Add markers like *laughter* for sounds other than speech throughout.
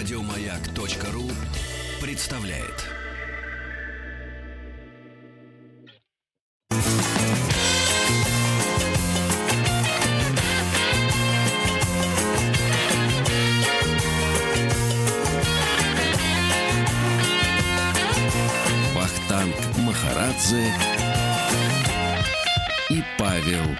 Радиомаяк.ру представляет. Вахтанг Махарадзе и Павел.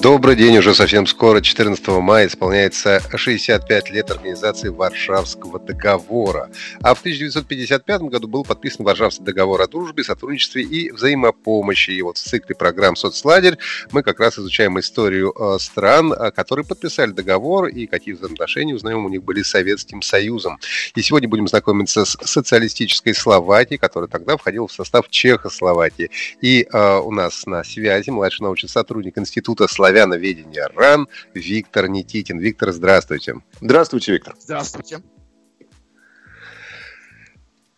Добрый день, уже совсем скоро, 14 мая, исполняется 65 лет организации Варшавского договора. А в 1955 году был подписан Варшавский договор о дружбе, сотрудничестве и взаимопомощи. И вот в цикле программ «Соцлагерь» мы как раз изучаем историю э, стран, э, которые подписали договор и какие взаимоотношения, узнаем, у них были с Советским Союзом. И сегодня будем знакомиться с социалистической Словакией, которая тогда входила в состав Чехословакии. И э, у нас на связи младший научный сотрудник Института Словакии славяноведения РАН Виктор Никитин. Виктор, здравствуйте. Здравствуйте, Виктор. Здравствуйте.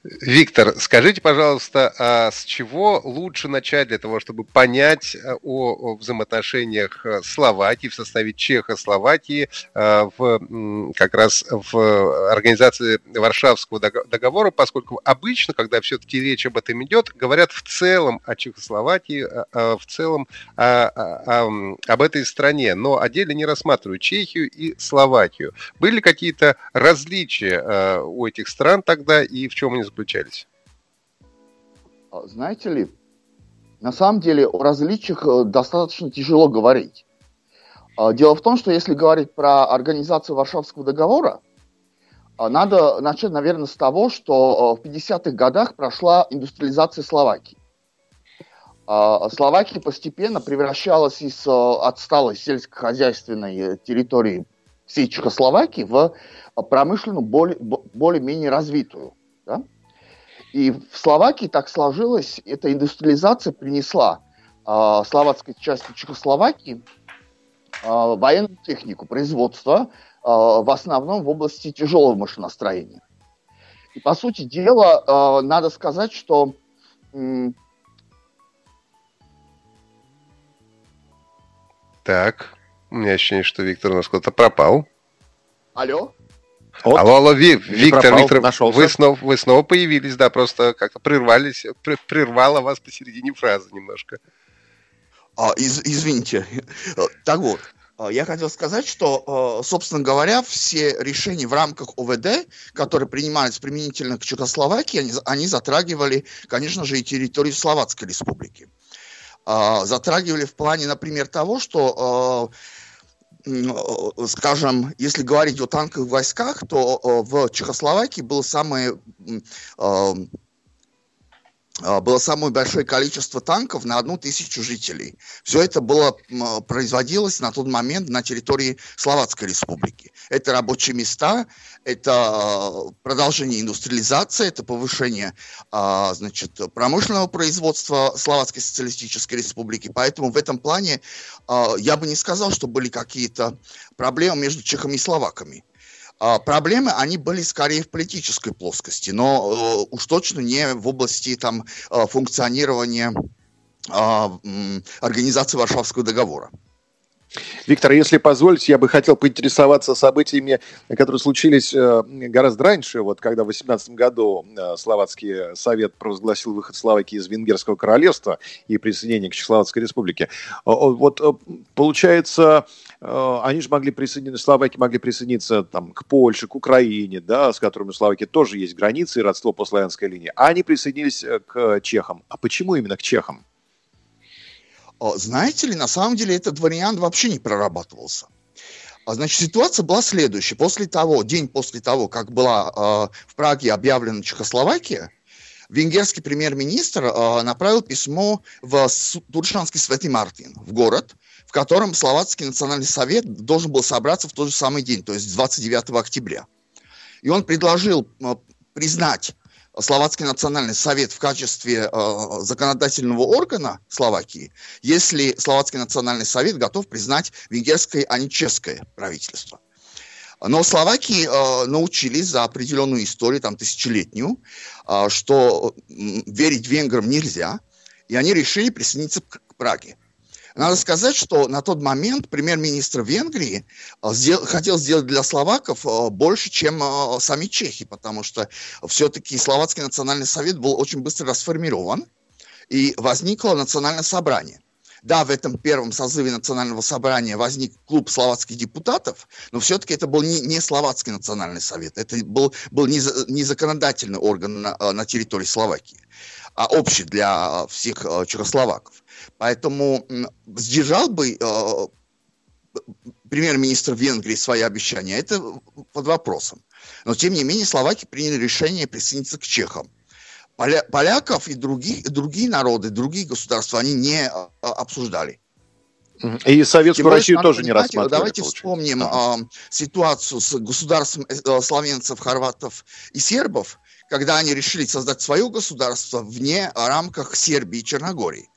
Виктор, скажите, пожалуйста, а с чего лучше начать для того, чтобы понять э, о, взаимоотношениях э, Словакии в составе Чехословакии э, в, как раз в организации Варшавского договора, поскольку обычно, когда все-таки речь об этом идет, говорят в целом о Чехословакии, в целом о, о, об этой стране, но отдельно не рассматривают Чехию и Словакию. Были какие-то различия у этих стран тогда и в чем они заключались? А, знаете ли, на самом деле о различиях э, достаточно тяжело говорить. А, дело в том, что если говорить про организацию Варшавского договора, а, надо начать, наверное, с того, что в 50-х годах прошла индустриализация Словакии. Словакия постепенно превращалась из отсталой сельскохозяйственной территории всей Чехословакии в промышленную, более, более-менее развитую. И в Словакии так сложилось, эта индустриализация принесла э, словацкой части Чехословакии э, военную технику, производство, э, в основном в области тяжелого машиностроения. И по сути дела, э, надо сказать, что э, Так, у меня ощущение, что Виктор у нас куда-то пропал. Алло? Вот. Алло, алло, Ви, Виктор, пропал, Виктор, нашелся. вы снова, вы снова появились, да, просто как-то прервались, прервало вас посередине фразы немножко. А, из, извините. Так вот, а, я хотел сказать, что, а, собственно говоря, все решения в рамках ОВД, которые принимались применительно к Чехословакии, они, они затрагивали, конечно же, и территорию Словацкой Республики. А, затрагивали в плане, например, того, что скажем, если говорить о танковых войсках, то в Чехословакии было самое было самое большое количество танков на одну тысячу жителей. Все это было, производилось на тот момент на территории Словацкой республики. Это рабочие места, это а, продолжение индустриализации, это повышение а, значит, промышленного производства Словацкой социалистической республики. Поэтому в этом плане я бы не сказал, что были какие-то проблемы между чехами и словаками. А, проблемы, они были скорее в политической плоскости, но э, уж точно не в области там, э, функционирования а, организации Варшавского договора. Виктор, если позволите, я бы хотел поинтересоваться событиями, которые случились э, гораздо раньше, вот когда в 18 году э, Словацкий совет провозгласил выход Словакии из Венгерского королевства и присоединение к Чехословацкой республике. Вот э, получается, они же могли присоединиться, словаки могли присоединиться там, к Польше, к Украине, да, с которыми у Словакии тоже есть границы и родство по славянской линии, а они присоединились к чехам. А почему именно к чехам? Знаете ли, на самом деле этот вариант вообще не прорабатывался. А, значит, ситуация была следующая. После того, день после того, как была э, в Праге объявлена Чехословакия, венгерский премьер-министр э, направил письмо в Туршанский Святый Мартин, в город, в котором Словацкий национальный совет должен был собраться в тот же самый день, то есть 29 октября. И он предложил э, признать Словацкий национальный совет в качестве э, законодательного органа Словакии, если Словацкий национальный совет готов признать венгерское, а не чешское правительство. Но Словакии э, научились за определенную историю, там тысячелетнюю, э, что верить венграм нельзя, и они решили присоединиться к Праге. Надо сказать, что на тот момент премьер-министр Венгрии э, сдел, хотел сделать для словаков э, больше, чем э, сами чехи, потому что все-таки Словацкий национальный совет был очень быстро расформирован, и возникло национальное собрание. Да, в этом первом созыве национального собрания возник клуб словацких депутатов, но все-таки это был не, не словацкий национальный совет, это был, был не, не законодательный орган на, на территории Словакии, а общий для всех чехословаков. Поэтому сдержал бы э, премьер-министр Венгрии свои обещания, это под вопросом. Но, тем не менее, словаки приняли решение присоединиться к чехам. Поля, поляков и других, другие народы, другие государства они не э, обсуждали. И Советскую более, Россию тоже не рассматривали. Давайте получается. вспомним э, ситуацию с государством э, славянцев, хорватов и сербов, когда они решили создать свое государство вне рамках Сербии и Черногории.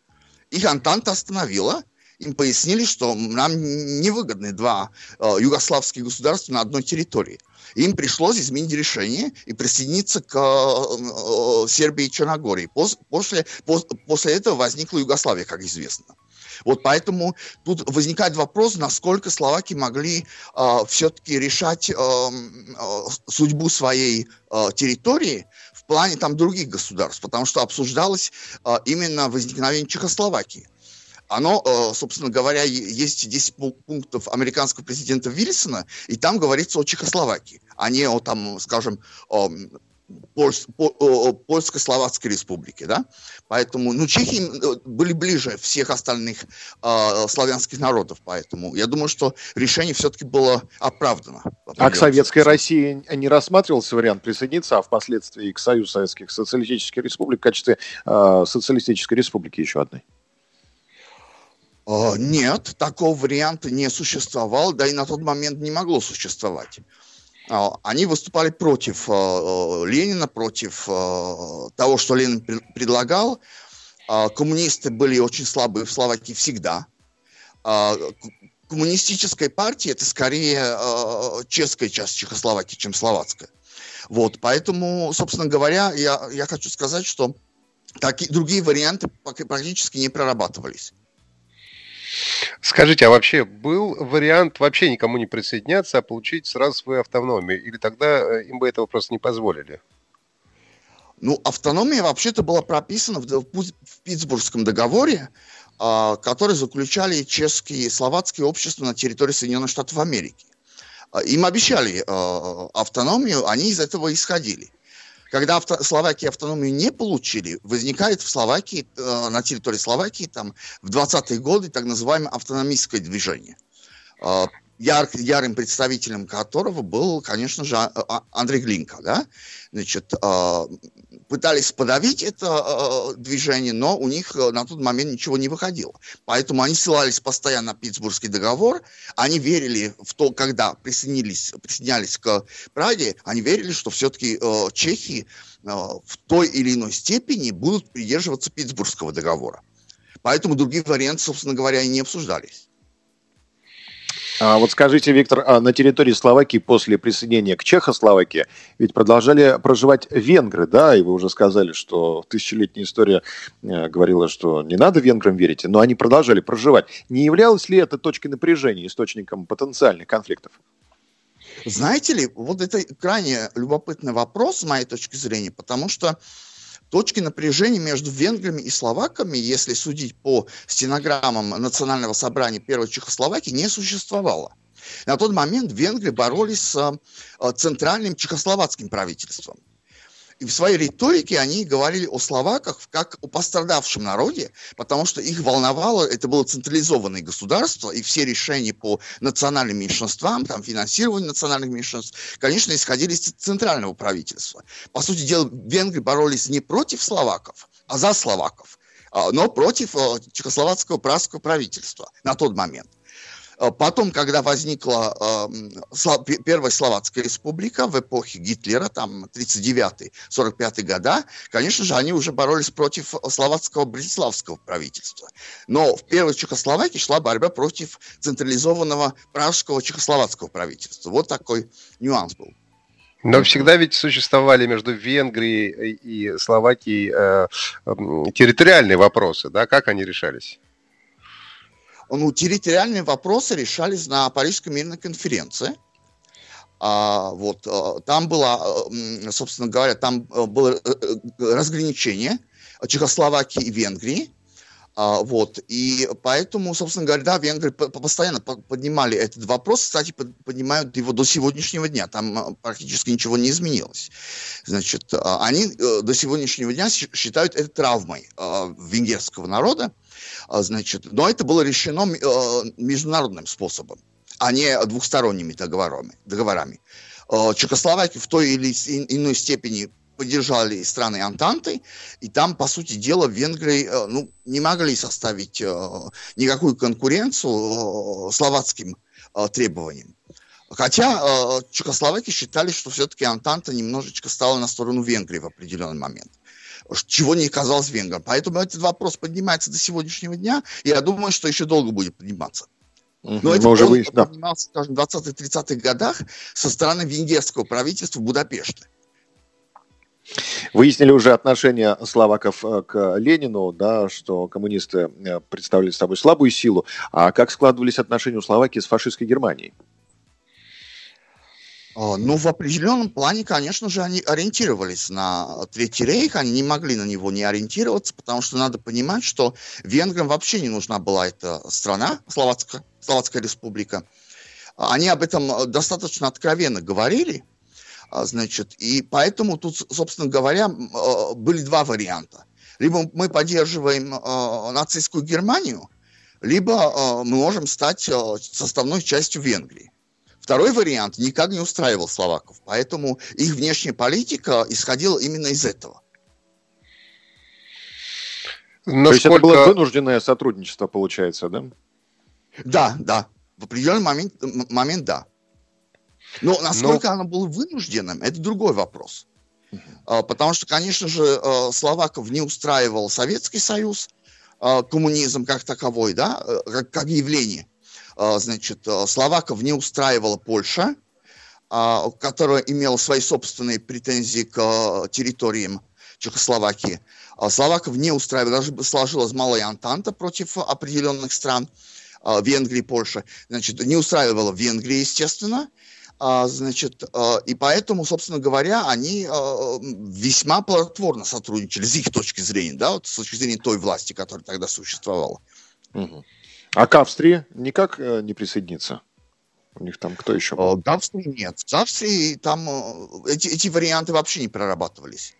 Их Антанта остановила, им пояснили, что нам невыгодны два э, югославских государства на одной территории. Им пришлось изменить решение и присоединиться к э, Сербии и Черногории. Пос, после, пос, после этого возникла Югославия, как известно. Вот поэтому тут возникает вопрос, насколько словаки могли э, все-таки решать э, э, судьбу своей э, территории в плане там других государств, потому что обсуждалось э, именно возникновение Чехословакии. Оно, собственно говоря, есть 10 пунктов американского президента Вильсона, и там говорится о Чехословакии, а не о, там, скажем, Польско-Словацкой республики, да, поэтому, ну, чехи э, были ближе всех остальных э, славянских народов, поэтому я думаю, что решение все-таки было оправдано. А к Советской России не рассматривался вариант присоединиться, а впоследствии к Союзу Советских Социалистических Республик в качестве э, социалистической республики еще одной? Э, нет, такого варианта не существовал, да и на тот момент не могло существовать. А, они выступали против э, э, Ленина, против э, того, что Ленин предлагал. А, коммунисты были очень слабые в Словакии всегда. А, коммунистическая партия это скорее чешская часть Чехословакии, чем словацкая. Вот, поэтому, собственно говоря, я, я хочу сказать, что такие, другие варианты практически не прорабатывались. Скажите, а вообще был вариант вообще никому не присоединяться, а получить сразу свою автономию? Или тогда э, им бы этого просто не позволили? Ну, автономия вообще-то была прописана в, в Питтсбургском договоре, э, который заключали чешские и словацкие общества на территории Соединенных Штатов Америки. А, им обещали э, автономию, они из этого исходили. Когда авто, Словакии автономию не получили, возникает в Словакии, э, на территории Словакии, там, в 20-е годы так называемое автономистское движение. Э, яр, ярым представителем которого был, конечно же, а, а, Андрей Глинка. Да? Значит, э, пытались подавить это э, движение, но у них э, на тот момент ничего не выходило. Поэтому они ссылались постоянно на Питтсбургский договор. Они верили в то, когда присоединились, присоединялись к Праге, они верили, что все-таки э, чехи э, в той или иной степени будут придерживаться Питтсбургского договора. Поэтому другие варианты, собственно говоря, и не обсуждались. А вот скажите, Виктор, а на территории Словакии после присоединения к Чехословакии ведь продолжали проживать венгры, да, и вы уже сказали, что тысячелетняя история э, говорила, что не надо венграм верить, но они продолжали проживать. Не являлось ли это точкой напряжения, источником потенциальных конфликтов? Знаете ли, вот это крайне любопытный вопрос с моей точки зрения, потому что Точки напряжения между венграми и словаками, если судить по стенограммам Национального собрания Первой Чехословакии, не существовало. На тот момент венгры боролись с э, центральным чехословацким правительством. И в своей риторике они говорили о словаках как о пострадавшем народе, потому что их волновало, это было централизованное государство, и все решения по национальным меньшинствам, там, финансирование национальных меньшинств, конечно, исходили из центрального правительства. По сути дела, венгры боролись не против словаков, а за словаков а, но против э, чехословацкого пражского правительства на тот момент. Э, потом, когда возникла э, Первая Словацкая Республика в эпохе Гитлера, там 39-45 года, конечно же, они уже боролись против словацкого братиславского правительства. Но в Первой Чехословакии шла борьба против централизованного пражского чехословацкого правительства. Вот такой нюанс был. Но всегда ведь существовали между Венгрией и Словакией э, территориальные вопросы, да, как они решались? Ну, территориальные вопросы решались на Парижской мирной конференции. А, вот, а, там было, собственно говоря, там было разграничение Чехословакии и Венгрии. А, вот, и поэтому, собственно говоря, да, венгры постоянно поднимали этот вопрос, кстати, поднимают его до сегодняшнего дня, там а, практически ничего не изменилось. Значит, а, они э, до сегодняшнего дня считают это травмой венгерского народа, значит, но это было решено э, международным способом, а не двухсторонними договорами. договорами. Чехословакия в той или иной степени поддержали страны Антанты, и там, по сути дела, Венгрии э, ну, не могли составить э, никакую конкуренцию э, словацким требованиям. Хотя Чехословаки считали, что все-таки Антанта немножечко стала на сторону Венгрии в определенный момент чего не казалось венграм. Поэтому этот вопрос поднимается до сегодняшнего дня, и я думаю, что еще долго будет подниматься. Но Мы это уже поднимался, скажем, в 20-30-х годах со стороны венгерского правительства Будапешта. Выяснили уже отношение словаков э, к Ленину, да, что коммунисты э, представляли собой слабую силу. А как складывались отношения у Словакии с фашистской Германией? А, ну, в определенном плане, конечно же, они ориентировались на Третий рейх, они не могли на него не ориентироваться, потому что надо понимать, что венграм вообще не нужна была эта страна, Словацкая, Словацкая республика. Они об этом достаточно откровенно говорили, а, значит, и поэтому тут, собственно говоря, а, были два варианта. Либо мы поддерживаем нацистскую Германию, либо мы можем стать составной частью Венгрии. Второй вариант никак не устраивал словаков, поэтому их внешняя политика исходила именно из этого. Насколько... То есть это было вынужденное сотрудничество, получается, да? Да, да. В определенный момент, момент да. Но насколько Но... оно было вынужденным, это другой вопрос. Uh-huh. Потому что, конечно же, э, словаков не устраивал Советский Союз, э, коммунизм как таковой, да, э, как явление. Значит, словаков не устраивала Польша, которая имела свои собственные претензии к территориям Чехословакии. Словаков не устраивала, даже сложилась малая антанта против определенных стран, Венгрии, Польша. Значит, не устраивала Венгрия, естественно, а, значит, а, и поэтому, собственно говоря, они а, весьма плодотворно сотрудничали с их точки зрения, да, вот с точки зрения той власти, которая тогда существовала. Угу. А к Австрии никак э, не присоединиться? У них там кто еще? Был? К Австрии нет. К Австрии там э, эти, эти варианты вообще не прорабатывались.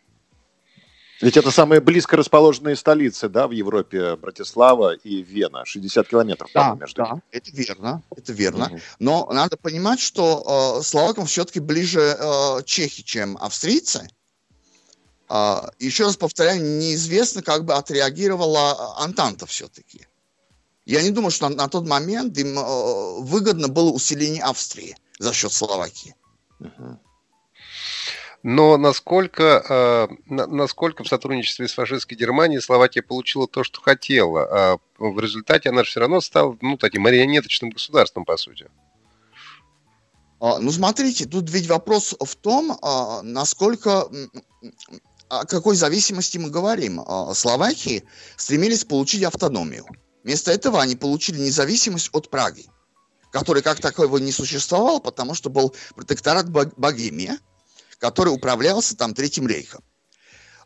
Ведь это самые близко расположенные столицы, да, в Европе, Братислава и Вена, 60 километров да, между да, это верно, это верно. Угу. Но надо понимать, что э, словакам все-таки ближе э, чехи, чем австрийцы. Э, еще раз повторяю, неизвестно, как бы отреагировала Антанта все-таки. Я не думаю, что на, на тот момент им э, выгодно было усиление Австрии за счет Словакии. Но насколько, э, насколько в сотрудничестве с фашистской Германией Словакия получила то, что хотела, а в результате она же все равно стала ну, таким марионеточным государством, по сути. А, ну, смотрите, тут ведь вопрос в том, а, насколько, о какой зависимости мы говорим. А, Словакии стремились получить автономию. Вместо этого они получили независимость от Праги, который как таковой не существовал, потому что был протекторат Богемия, который управлялся там Третьим рейхом.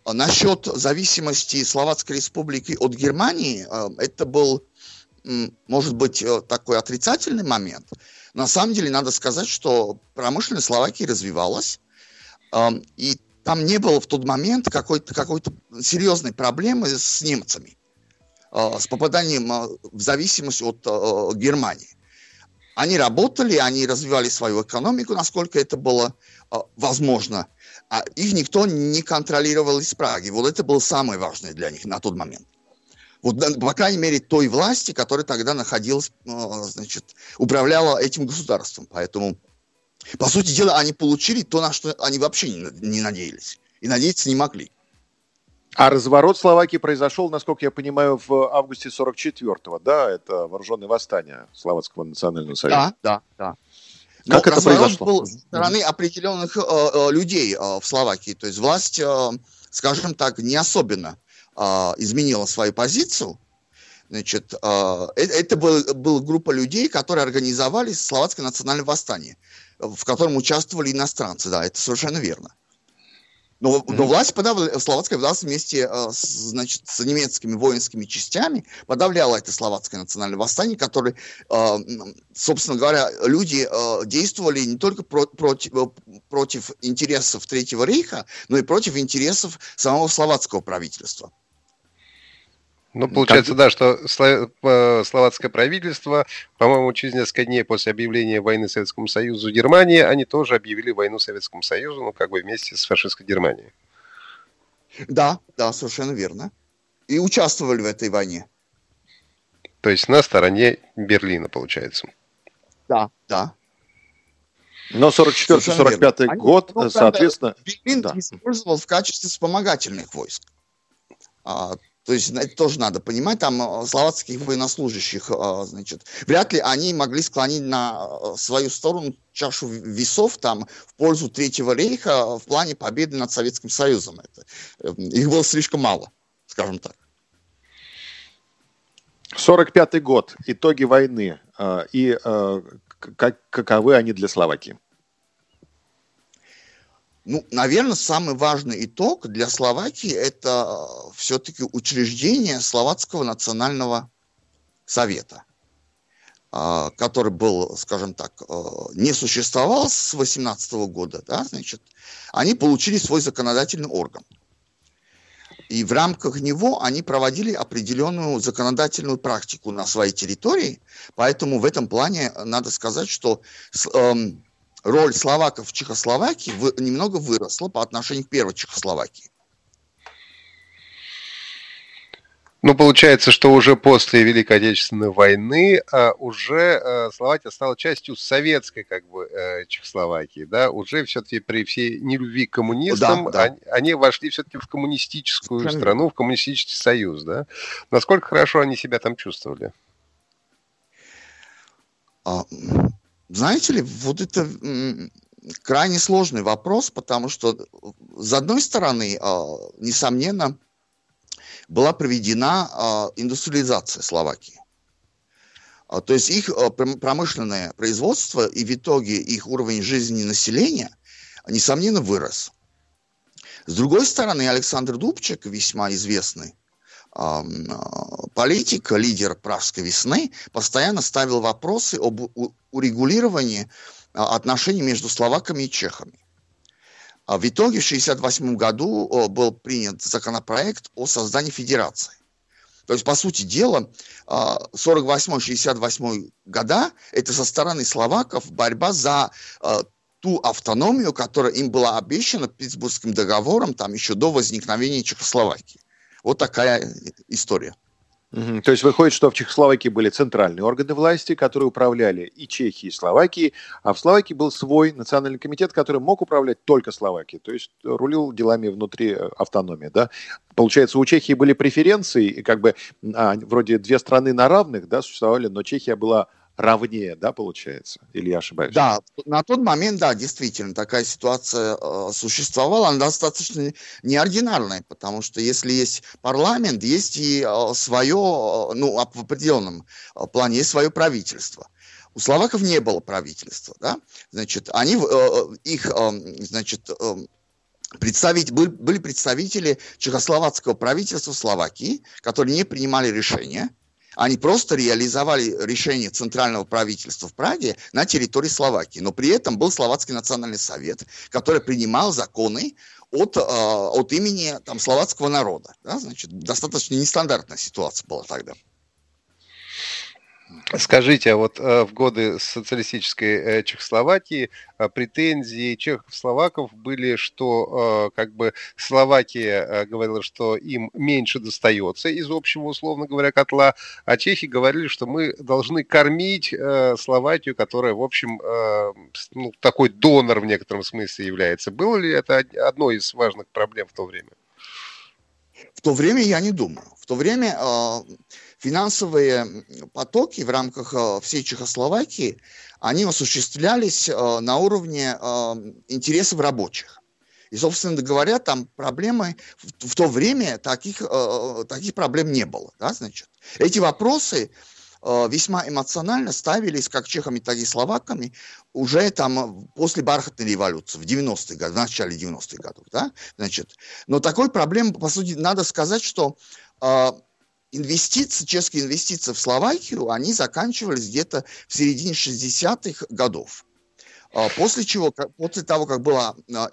А насчет зависимости Словацкой республики от Германии, э, это был, может быть, э, такой отрицательный момент. На самом деле, надо сказать, что промышленность Словакии развивалась, э, и там не было в тот момент какой-то какой серьезной проблемы с немцами, с попаданием в зависимость от Германии. Они работали, они развивали свою экономику, насколько это было возможно. А их никто не контролировал из Праги. Вот это было самое важное для них на тот момент. Вот, по крайней мере, той власти, которая тогда находилась, значит, управляла этим государством. Поэтому, по сути дела, они получили то, на что они вообще не надеялись. И надеяться не могли. А разворот Словакии произошел, насколько я понимаю, в августе 44-го, да? Это вооруженное восстание Словацкого национального союза. Да, да, да. Как Но это произошло? был со стороны определенных э, э, людей э, в Словакии. То есть власть, э, скажем так, не особенно э, изменила свою позицию. Значит, это была, была группа людей, которые организовали словацкое национальное восстание, в котором участвовали иностранцы, да, это совершенно верно. Но, но власть подавляла, словацкая власть вместе э, с, значит, с немецкими воинскими частями подавляла это словацкое национальное восстание, которое, э, собственно говоря, люди э, действовали не только про, против, против интересов Третьего рейха, но и против интересов самого словацкого правительства. Ну, получается, как... да, что э, словацкое правительство, по-моему, через несколько дней после объявления войны Советскому Союзу Германии, они тоже объявили войну Советскому Союзу, ну, как бы вместе с фашистской Германией. Да, да, совершенно верно. И участвовали в этой войне. То есть на стороне Берлина, получается. Да, да. Но 44-45 год, ну, соответственно... Берлин да. использовал в качестве вспомогательных войск. А, то есть это тоже надо понимать, там э, словацких военнослужащих, э, значит, вряд ли они могли склонить на э, свою сторону чашу весов там в пользу Третьего рейха в плане победы над Советским Союзом. Это, их было слишком мало, скажем так. 45-й год, итоги войны. И как, каковы они для Словакии? Ну, наверное, самый важный итог для Словакии – это э, все-таки учреждение Словацкого национального совета, э, который был, скажем так, э, не существовал с 18 года, да, значит, они получили свой законодательный орган. И в рамках него они проводили определенную законодательную практику на своей территории, поэтому в этом плане надо сказать, что эм, роль словаков в Чехословакии немного выросла по отношению к первой Чехословакии. Ну, получается, что уже после Великой Отечественной войны а, уже а, Словакия стала частью советской как бы а, Чехословакии, да, уже все-таки при всей нелюбви к коммунистам да, да. Они, они вошли все-таки в коммунистическую Совершенно. страну, в коммунистический союз, да. Насколько хорошо они себя там чувствовали? Знаете ли, вот это крайне сложный вопрос, потому что, с одной стороны, а, несомненно, была проведена а, индустриализация Словакии. А, то есть их промышленное производство и в итоге их уровень жизни населения, несомненно, вырос. С другой стороны, Александр Дубчик, весьма известный политик, лидер Пражской весны, постоянно ставил вопросы об урегулировании а, отношений между словаками и чехами. А в итоге в 1968 году был принят законопроект о создании федерации. То есть, по сути дела, 48-68 а, года – это со стороны словаков борьба за ту автономию, которая им была обещана Питтсбургским договором там еще до возникновения Чехословакии. Вот такая история. Угу. То есть выходит, что в Чехословакии были центральные органы власти, которые управляли и Чехией, и Словакией, а в Словакии был свой национальный комитет, который мог управлять только Словакией, то есть рулил делами внутри э, автономии. Да? Получается, у Чехии были преференции, и как бы а, вроде две страны на равных да, существовали, но Чехия была равнее, да, получается? Или я ошибаюсь? Да, на тот момент, да, действительно, такая ситуация э, существовала. Она достаточно неординарная, потому что если есть парламент, есть и э, свое, э, ну, в определенном э, плане, есть свое правительство. У словаков не было правительства, да, значит, они, э, э их, э, значит, э, представить, были представители чехословацкого правительства Словакии, которые не принимали решения, они просто реализовали решение центрального правительства в Праге на территории Словакии. Но при этом был Словацкий национальный совет, который принимал законы от, э, от имени там, словацкого народа. Да? Значит, достаточно нестандартная ситуация была тогда. Скажите, а вот э, в годы социалистической э, Чехословакии э, претензии чехов словаков были, что как бы Словакия говорила, что им меньше достается из общего, условно говоря, котла, а чехи говорили, что мы должны кормить Словакию, которая, в общем, ну, такой донор в некотором смысле является. Было ли это одной из важных проблем в то время? В то время я не думаю. В то время финансовые потоки в рамках э, всей Чехословакии, они осуществлялись э, на уровне э, интересов рабочих. И, собственно говоря, там проблемы в, то время таких, таких проблем не было. Да, значит. Эти вопросы весьма эмоционально ставились как чехами, так и словаками уже там после бархатной революции, в 90-е годы, в начале 90-х годов. Да? Значит, но такой проблемы, по сути, надо сказать, что инвестиции, чешские инвестиции в Словакию, они заканчивались где-то в середине 60-х годов. А, после чего, после того, как была а,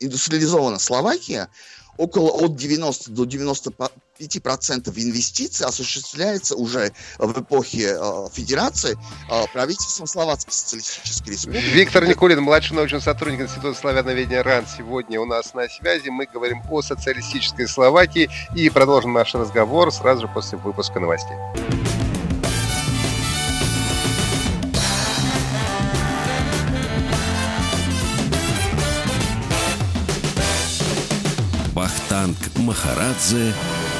индустриализована Словакия, около от 90 до 95 процентов инвестиций осуществляется уже в эпохе э, Федерации правительством Словацкой Социалистической Республики. Виктор Никулин, младший научный сотрудник Института славяноведения РАН, сегодня у нас на связи. Мы говорим о социалистической Словакии и продолжим наш разговор сразу же после выпуска новостей. Вахтанг Махарадзе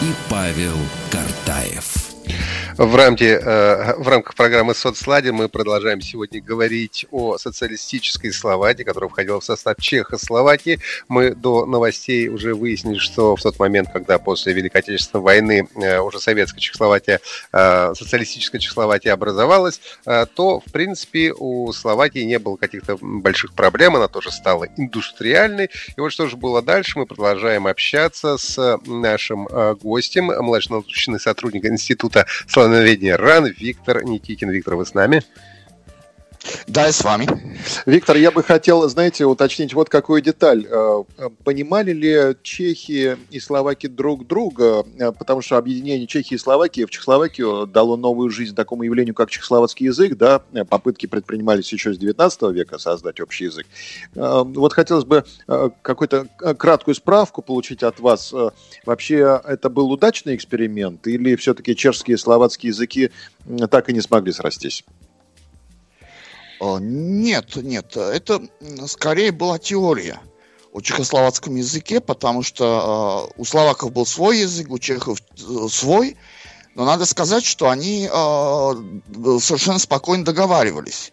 и Павел Картаев. В, рамке, э, в рамках программы «Соцлади» мы продолжаем сегодня говорить о социалистической Словакии, которая входила в состав Чехословакии. Мы до новостей уже выяснили, что в тот момент, когда после Великой Отечественной войны э, уже советская Чехословакия, э, социалистическая Чехословакия образовалась, то, в принципе, у Словакии не было каких-то больших проблем, она тоже стала индустриальной. И вот что же было дальше, мы продолжаем общаться с нашим гостем, младший научный сотрудник Института славяноведения РАН Виктор Никитин. Виктор, вы с нами? Да, я с вами. Виктор, я бы хотел, знаете, уточнить вот какую деталь. Э, понимали ли чехи и словаки друг друга? Э, потому что объединение Чехии и Словакии в Чехословакию дало новую жизнь такому явлению, как чехословацкий язык. Да? Попытки предпринимались еще с 19 века создать общий язык. Э, вот хотелось бы какую-то краткую справку получить от вас. Вообще, это был удачный эксперимент или все-таки чешские и словацкие языки так и не смогли срастись? А, нет, нет, это скорее была теория о чехословацком языке, потому что э, у словаков был свой язык, у чехов э, свой, но надо сказать, что они э, совершенно спокойно договаривались.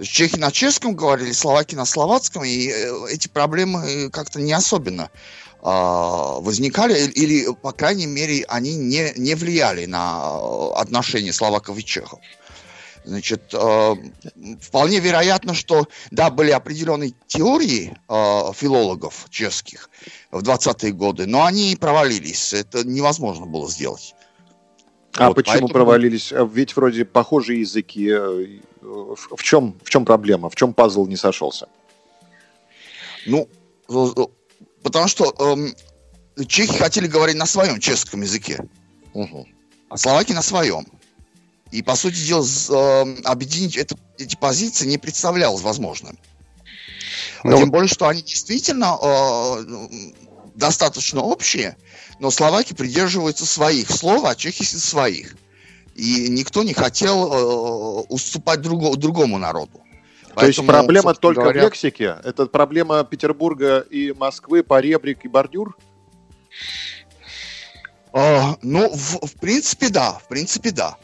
чехи на чешском говорили, словаки на словацком, и э, эти проблемы как-то не особенно э, возникали, или, по крайней мере, они не, не влияли на отношения словаков и чехов. Значит, э, вполне вероятно, что, да, были определенные теории э, филологов чешских в 20-е годы, но они провалились. Это невозможно было сделать. А вот, почему поэтому... провалились? А ведь вроде похожие языки. Э, в чем, в чем проблема? В чем пазл не сошелся? Ну, э, э, потому что э, чехи хотели говорить на своем чешском языке, угу. а словаки на своем. И, по сути дела, э, объединить это, эти позиции не представлялось возможным. Но... Тем более, что они действительно э, достаточно общие, но словаки придерживаются своих слов, а чехи своих. И никто не хотел э, уступать другу, другому народу. То Поэтому, есть проблема только говоря... в лексике? Это проблема Петербурга и Москвы, поребрик и бордюр? Uh, ну, в, в принципе, да. В принципе, да.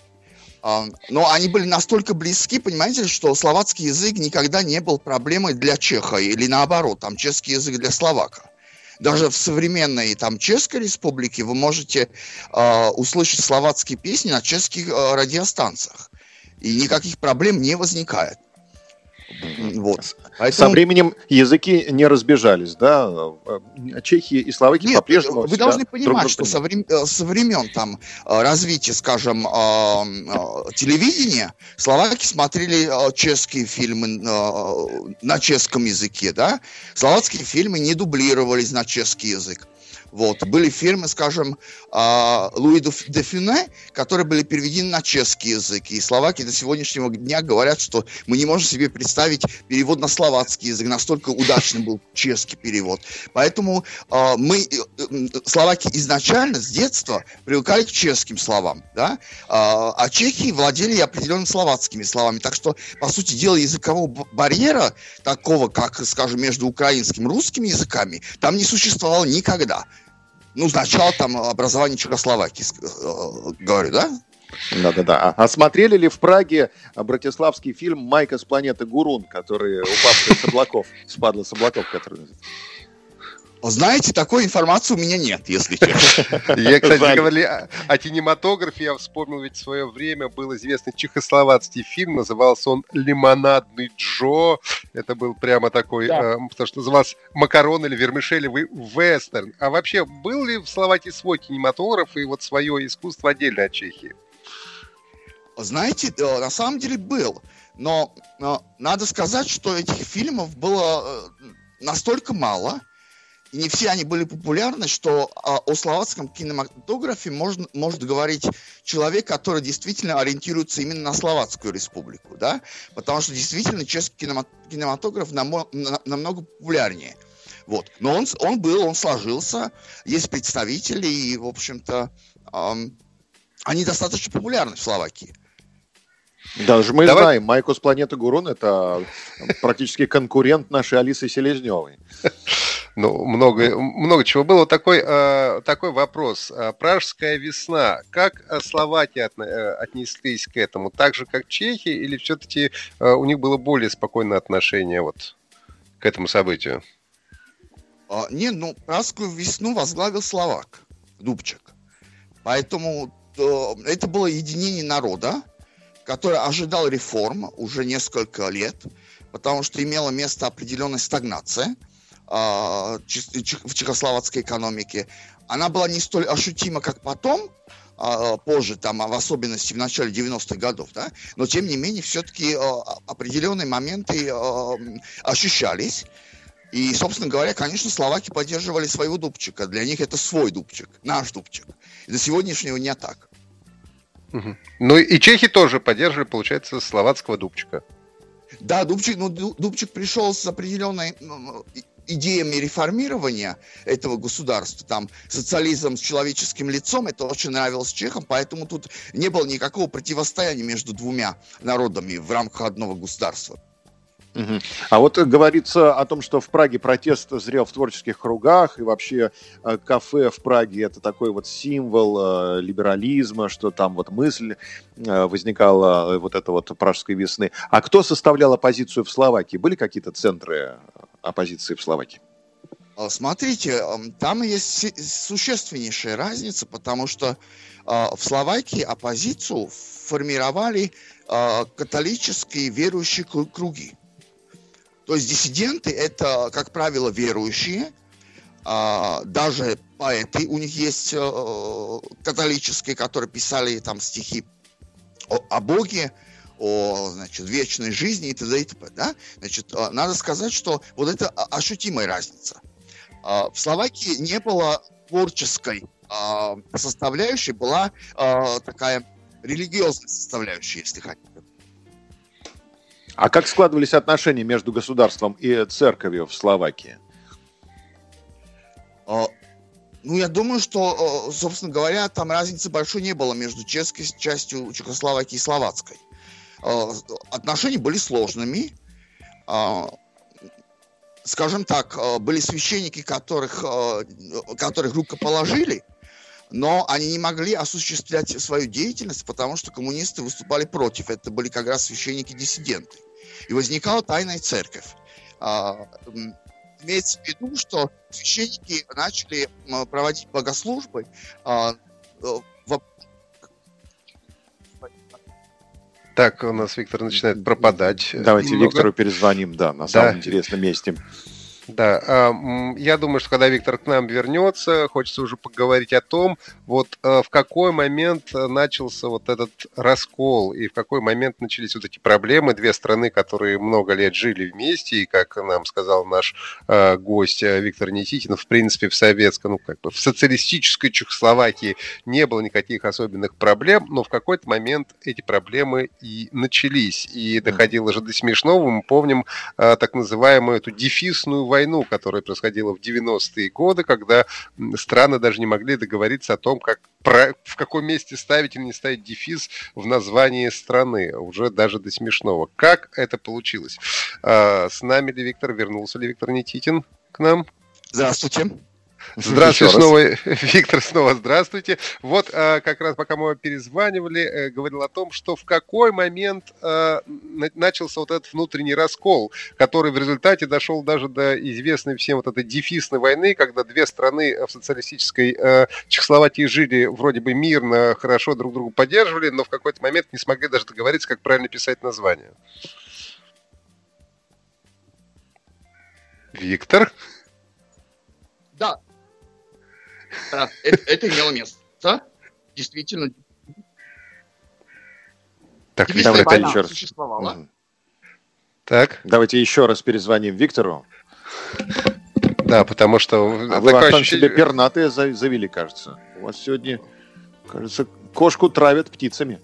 Но они были настолько близки, понимаете, что словацкий язык никогда не был проблемой для чеха, или наоборот, там чешский язык для словака. Даже в современной там Чешской республике вы можете э, услышать словацкие песни на чешских э, радиостанциях. И никаких проблем не возникает. Вот. Поэтому... Со временем языки не разбежались, да? Чехия и Словакия по-прежнему... Вы должны понимать, что со, времен, э, со времен там, э, развития, скажем, э, телевидения, словаки смотрели чешские фильмы на чешском языке, да? Словацкие фильмы не дублировались на чешский язык. Вот. Были фильмы, скажем, а, Луи де Фюне, которые были переведены на чешский язык. И словаки до сегодняшнего дня говорят, что мы не можем себе представить перевод на словацкий язык. Настолько удачный был чешский перевод. Поэтому а, мы, э, словаки изначально с детства привыкали к чешским словам. Да? А, а чехи владели определенными словацкими словами. Так что, по сути дела, языкового барьера, такого, как, скажем, между украинским и русскими языками, там не существовало никогда ну, сначала там образование Чехословакии, э, говорю, да? Да-да-да. А смотрели ли в Праге братиславский фильм «Майка с планеты Гурун», который упавший с облаков, спадла с облаков, который... Знаете, такой информации у меня нет, если честно. *laughs* Я, кстати, говорили о кинематографе, я вспомнил, ведь в свое время был известный чехословацкий фильм, назывался он «Лимонадный Джо». Это был прямо такой, э, то, что называлось «Макарон» или «Вермишелевый вестерн». А вообще, был ли в Словакии свой кинематограф и вот свое искусство отдельно от Чехии? Знаете, на самом деле был. Но, но надо сказать, что этих фильмов было э, настолько мало, и не все они были популярны, что а, о словацком кинематографе можно, может говорить человек, который действительно ориентируется именно на Словацкую республику, да, потому что действительно чешский кинематограф намо, на, намного популярнее. Вот. Но он, он был, он сложился, есть представители, и, в общем-то, эм, они достаточно популярны в Словакии. Даже мы Давай... знаем, Майкус Планета Гурун – это практически конкурент нашей Алисы Селезневой. Ну, много, много чего было. Такой, э, такой вопрос. А, Пражская весна. Как э, словаки от, э, отнеслись к этому? Так же, как чехи? Или все-таки э, у них было более спокойное отношение вот к этому событию? А, не, ну, Пражскую весну возглавил словак, Дубчик. Поэтому э, это было единение народа, который ожидал реформ уже несколько лет, потому что имела место определенная стагнация – в чехословацкой экономике, она была не столь ощутима, как потом, а, позже, там, в особенности в начале 90-х годов, да, но тем не менее все-таки а, определенные моменты ощущались. И, собственно говоря, конечно, словаки поддерживали своего Дубчика. Для них это свой Дубчик, наш Дубчик. И до сегодняшнего дня так. Угу. Ну и чехи тоже поддерживали, получается, словацкого Дубчика. Да, Дубчик, ну, Дубчик пришел с определенной идеями реформирования этого государства, там социализм с человеческим лицом, это очень нравилось чехам, поэтому тут не было никакого противостояния между двумя народами в рамках одного государства. А вот говорится о том, что в Праге протест зрел в творческих кругах, и вообще э, кафе в Праге это такой вот символ э, либерализма, что там вот мысль э, возникала вот это вот пражской весны. А кто составлял оппозицию в Словакии? Были какие-то центры оппозиции в Словакии? А, смотрите, там есть существеннейшая разница, потому что в Словакии оппозицию формировали католические верующие круги. То есть диссиденты это, как правило, верующие, а, даже поэты, у них есть э, католические, которые писали там стихи о Боге, о значит, вечной жизни и т.д. и т.п. Да? Значит, э, надо сказать, что вот это ощутимая разница. А, в Словакии не было творческой а, составляющей, была такая религиозная составляющая, если хотите. А как складывались отношения между государством и церковью в Словакии? А, ну, я думаю, что, а, собственно говоря, там разницы большой не было между чешской частью Чехословакии и словацкой. А, отношения были сложными. Скажем так, были священники, которых, которых рукоположили, но они не могли осуществлять свою деятельность, потому что коммунисты выступали против. Это были как раз священники-диссиденты. И возникала тайная церковь. Имеется в виду, что священники начали проводить богослужбы в так, у нас Виктор начинает пропадать. Давайте немного. Виктору перезвоним, да, на самом да. интересном месте. Да, а, я думаю, что когда Виктор к нам вернется, хочется уже поговорить о том, вот а, в какой момент начался вот этот раскол и в какой момент начались вот эти проблемы. Две страны, которые много лет жили вместе, и, как нам сказал наш а, гость Виктор Никитин, в принципе, в советском, ну, как бы в социалистической Чехословакии не было никаких особенных проблем, но в какой-то момент эти проблемы и начались. И доходило же до смешного. Мы помним так называемую эту дефисную войну войну, которая происходила в 90-е годы, когда страны даже не могли договориться о том, как про, в каком месте ставить или не ставить дефис в названии страны, уже даже до смешного. Как это получилось? А, с нами ли Виктор? Вернулся ли Виктор Никитин к нам? Здравствуйте. Здравствуйте снова, *laughs* Виктор, снова здравствуйте. Вот а, как раз пока мы перезванивали, э, говорил о том, что в какой момент а, начался вот этот внутренний раскол, который в результате дошел даже до известной всем вот этой дефисной войны, когда две страны в социалистической Чехословакии жили вроде бы мирно, хорошо друг друга поддерживали, но в какой-то момент не смогли даже договориться, как правильно писать название. Виктор? Да. Это, это имело место. Действительно. Так, давайте еще раз. Существовала. Так. Давайте еще раз перезвоним Виктору. Да, потому что... А вы там себе пернатые завели, кажется. У вас сегодня, кажется, кошку травят птицами.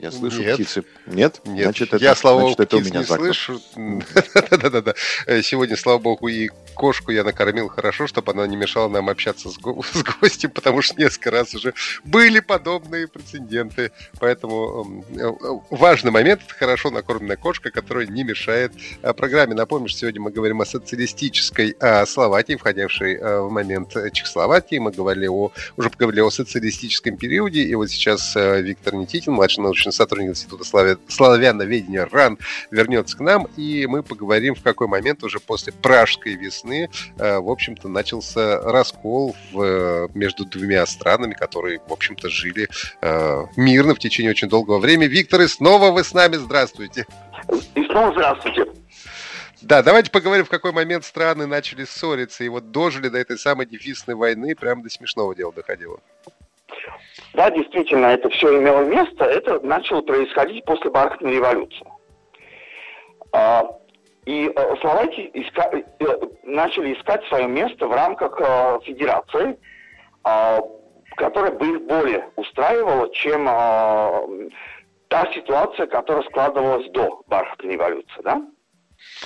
Я слышу Нет. птицы. Нет? Нет. Значит, это, я, слава богу, птиц у меня не заклад. слышу. *laughs* Да-да-да. Сегодня, слава богу, и кошку я накормил хорошо, чтобы она не мешала нам общаться с, го- *laughs* с гостем, потому что несколько раз уже были подобные прецеденты. Поэтому э, важный момент – это хорошо накормленная кошка, которая не мешает э, программе. Напомню, что сегодня мы говорим о социалистической э, Словакии, входившей э, в момент Чехословакии. Мы говорили о, уже поговорили о социалистическом периоде, и вот сейчас э, Виктор Никитин, младший научный сотрудник Института славя... славяноведения РАН, вернется к нам, и мы поговорим, в какой момент уже после Пражской весны весны, э, в общем-то, начался раскол в, э, между двумя странами, которые, в общем-то, жили э, мирно в течение очень долгого времени. Виктор, и снова вы с нами. Здравствуйте. И снова здравствуйте. Да, давайте поговорим, в какой момент страны начали ссориться и вот дожили до этой самой дефисной войны, прямо до смешного дела доходило. Да, действительно, это все имело место. Это начало происходить после бархатной революции. А, и э, словаки иска... Э, начали искать свое место в рамках э, федерации, э, которая бы их более устраивала, чем э, та ситуация, которая складывалась до бархатной революции. Да?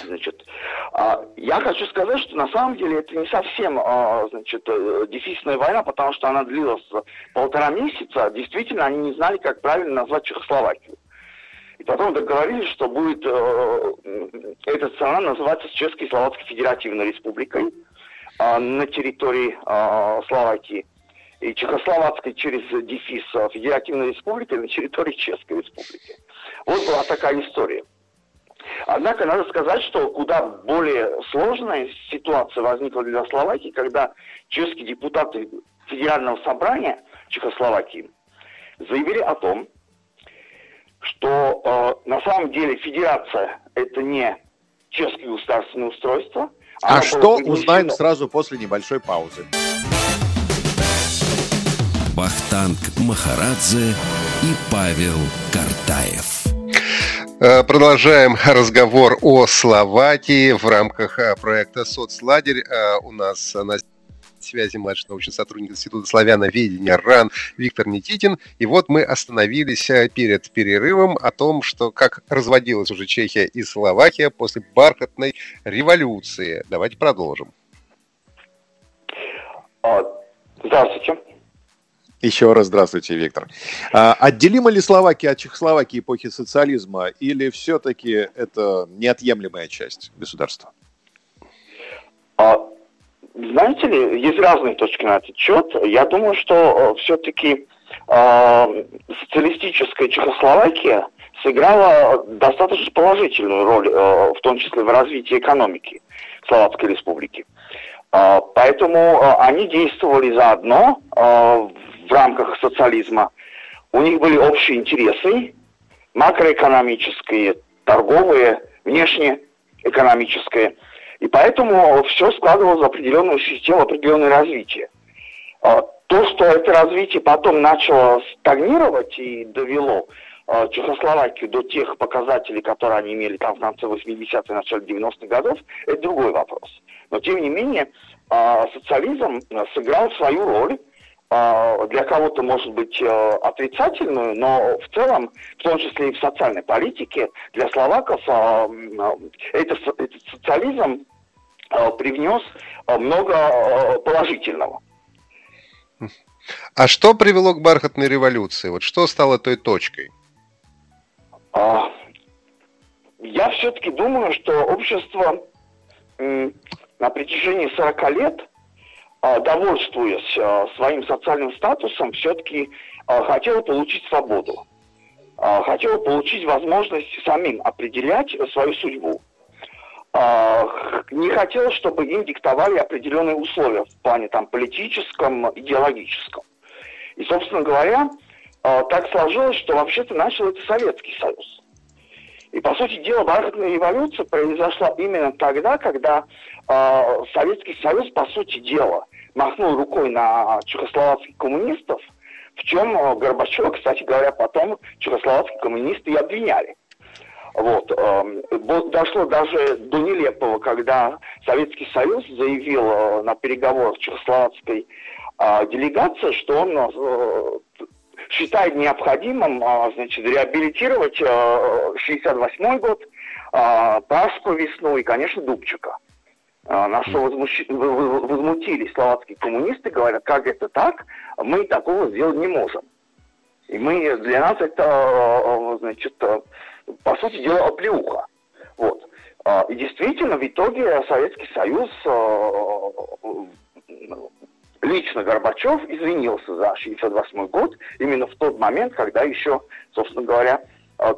Значит, э, я хочу сказать, что на самом деле это не совсем э, значит, э, дефисная война, потому что она длилась полтора месяца. Действительно, они не знали, как правильно назвать Чехословакию. И потом договорились, что будет э, эта страна называться Чешской Словацкой Федеративной Республикой э, на территории Словакии. И Чехословацкой через дефис э, Федеративной Республики на территории Чешской Республики. Вот была такая история. Однако надо сказать, что куда более сложная ситуация возникла для Словакии, когда чешские депутаты Федерального собрания Чехословакии заявили о том, что э, на самом деле федерация это не чешское государственное устройство. А что узнаем сразу после небольшой паузы. Бахтанг Махарадзе и Павел Картаев. Э, продолжаем разговор о Словакии в рамках э, проекта «Соцлагерь». Э, у нас на связи младший научный сотрудник Института славяноведения РАН Виктор Никитин. И вот мы остановились перед перерывом о том, что как разводилась уже Чехия и Словакия после бархатной революции. Давайте продолжим. А, здравствуйте. Еще раз здравствуйте, Виктор. А, отделима ли Словакия от Чехословакии эпохи социализма или все-таки это неотъемлемая часть государства? А, знаете ли, есть разные точки на этот счет. Я думаю, что все-таки э, социалистическая Чехословакия сыграла достаточно положительную роль, э, в том числе в развитии экономики Словацкой Республики. Э, поэтому э, они действовали заодно э, в рамках социализма. У них были общие интересы, макроэкономические, торговые, внешнеэкономические – и поэтому все складывалось в определенную систему, определенное развитие. А, то, что это развитие потом начало стагнировать и довело а, Чехословакию до тех показателей, которые они имели там в конце 80-х, начале 90-х годов, это другой вопрос. Но тем не менее, а, социализм сыграл свою роль, для кого-то может быть отрицательную, но в целом, в том числе и в социальной политике, для словаков этот, этот социализм Э, привнес э, много э, положительного. А что привело к бархатной революции? Вот что стало той точкой? А, я все-таки думаю, что общество на протяжении 40 лет довольствуясь своим социальным статусом, все-таки хотела получить свободу, хотела получить возможность самим определять свою судьбу. Не хотела, чтобы им диктовали определенные условия в плане там, политическом, идеологическом. И, собственно говоря, так сложилось, что вообще-то начал это Советский Союз. И, по сути дела, бархатная революция произошла именно тогда, когда Советский Союз, по сути дела, махнул рукой на чехословацких коммунистов, в чем э, Горбачева, кстати говоря, потом чехословацкие коммунисты и обвиняли. Вот. Э, дошло даже до нелепого, когда Советский Союз заявил э, на переговорах чехословацкой э, делегации, что он э, считает необходимым а, значит, реабилитировать 68 а, год, а, Пасху весну и, конечно, Дубчика. На что возмутились словацкие коммунисты, говорят, как это так, мы такого сделать не можем. И мы, для нас это, значит, по сути дела, оплеуха. Вот. И действительно, в итоге Советский Союз лично Горбачев извинился за 1968 год, именно в тот момент, когда еще, собственно говоря,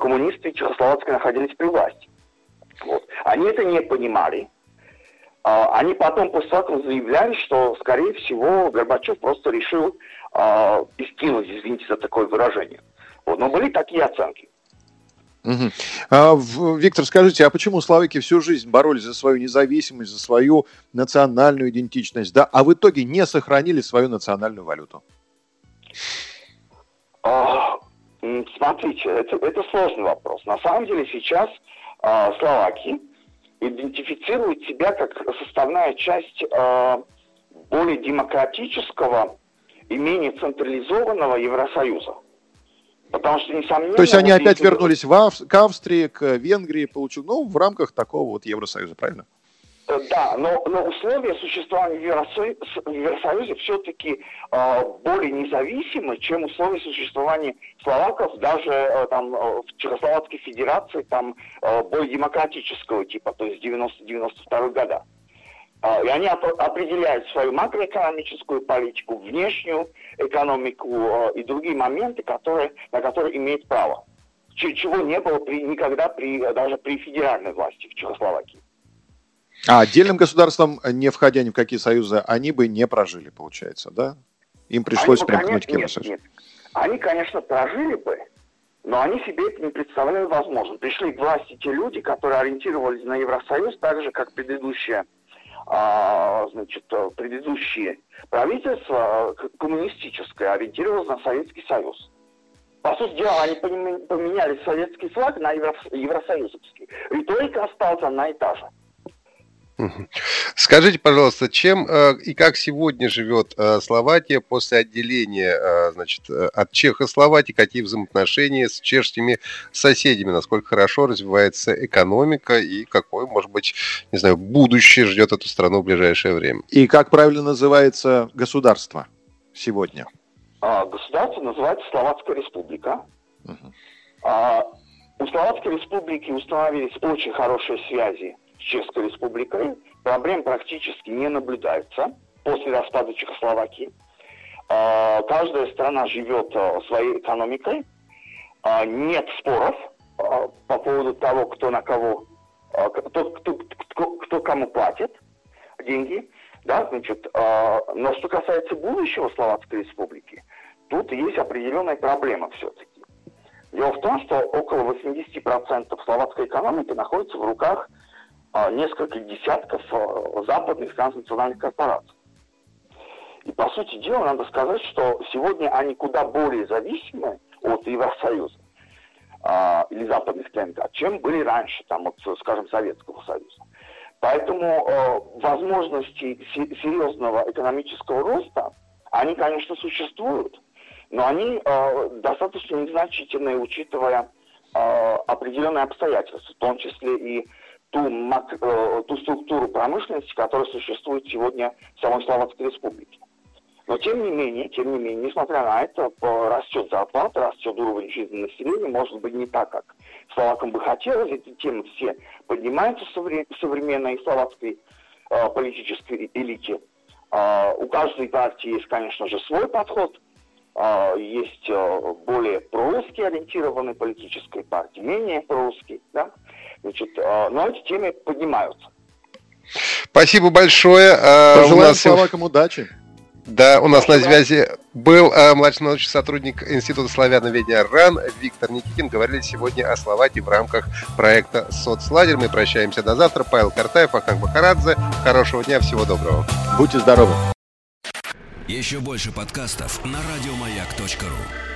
коммунисты Чехословацкой находились при власти. Вот. Они это не понимали. А, они потом после этого заявляли, что, скорее всего, Горбачев просто решил э, искинуть, извините за такое выражение. Вот. Но были такие оценки. Угу. А, Виктор, скажите, а почему словаки всю жизнь боролись за свою независимость, за свою национальную идентичность, да, а в итоге не сохранили свою национальную валюту? А, смотрите, это, это сложный вопрос. На самом деле сейчас а, словаки идентифицируют себя как составная часть а, более демократического и менее централизованного Евросоюза. Потому что, несомненно... То есть они опять вернулись в Ав... к Австрии, к Венгрии, получил, ну, в рамках такого вот Евросоюза, правильно? Э, да, но, но условия существования в Евросоюзе, все-таки э, более независимы, чем условия существования словаков даже э, там, э, в Чехословацкой Федерации там, э, более демократического типа, то есть 90-92 года. А, и они определяют свою макроэкономическую политику, внешнюю экономику а, и другие моменты, которые, на которые имеют право. Чего не было при, никогда при, даже при федеральной власти в Чехословакии. А отдельным государством, не входя ни в какие союзы, они бы не прожили, получается, да? Им пришлось они, примкнуть к Евросоюзу. Нет, нет. Они, конечно, прожили бы, но они себе это не представляли возможным. Пришли к власти те люди, которые ориентировались на Евросоюз так же, как предыдущая а, значит, предыдущие правительства коммунистическое ориентировалось на Советский Союз. По сути дела, они поменяли советский флаг на евросоюзовский. Риторика осталась одна и та же. Скажите, пожалуйста, чем э, и как сегодня живет э, Словакия после отделения э, значит, от Чехословакии, какие взаимоотношения с чешскими соседями, насколько хорошо развивается экономика и какое, может быть, не знаю, будущее ждет эту страну в ближайшее время? И как правильно называется государство сегодня? А, государство называется Словацкая Республика. Угу. А, у Словацкой Республики установились очень хорошие связи Чешской Республикой проблем практически не наблюдается после распада Чехословакии. А, каждая страна живет а, своей экономикой. А, нет споров по поводу того, кто на кого, кто, кто, кто, кто кому платит деньги. Да, значит, но что касается будущего Словацкой Республики, тут есть определенная проблема все-таки. Дело в том, что около 80% словацкой экономики находится в руках а, несколько десятков а, западных транснациональных корпораций. И по сути дела надо сказать, что сегодня они куда более зависимы от Евросоюза а, или западных ТНК, чем были раньше, там, от, скажем, Советского Союза. Поэтому э, возможности серьезного экономического роста, они, конечно, существуют, но они э, достаточно незначительные, учитывая э, определенные обстоятельства, в том числе и ту, э, ту структуру промышленности, которая существует сегодня в самой Словацкой Республике. Но тем не менее, тем не менее, несмотря на это, растет зарплата, растет уровень жизни населения, может быть не так, как словакам бы хотелось. Эти темы все поднимаются в современной словацкой э, политической элите. У каждой партии есть, конечно же, свой подход. Есть более прорусские ориентированные политические партии, менее прорусские. Да? Значит, но эти темы поднимаются. Спасибо большое. Пожелаем у нас... словакам удачи. Да, у нас на связи был э, младший научный сотрудник Института славяноведения РАН Виктор Никитин. Говорили сегодня о Словакии в рамках проекта «Соцлагерь». Мы прощаемся до завтра. Павел Картаев, Ахтанг Махарадзе. Хорошего дня, всего доброго. Будьте здоровы. Еще больше подкастов на радиомаяк.ру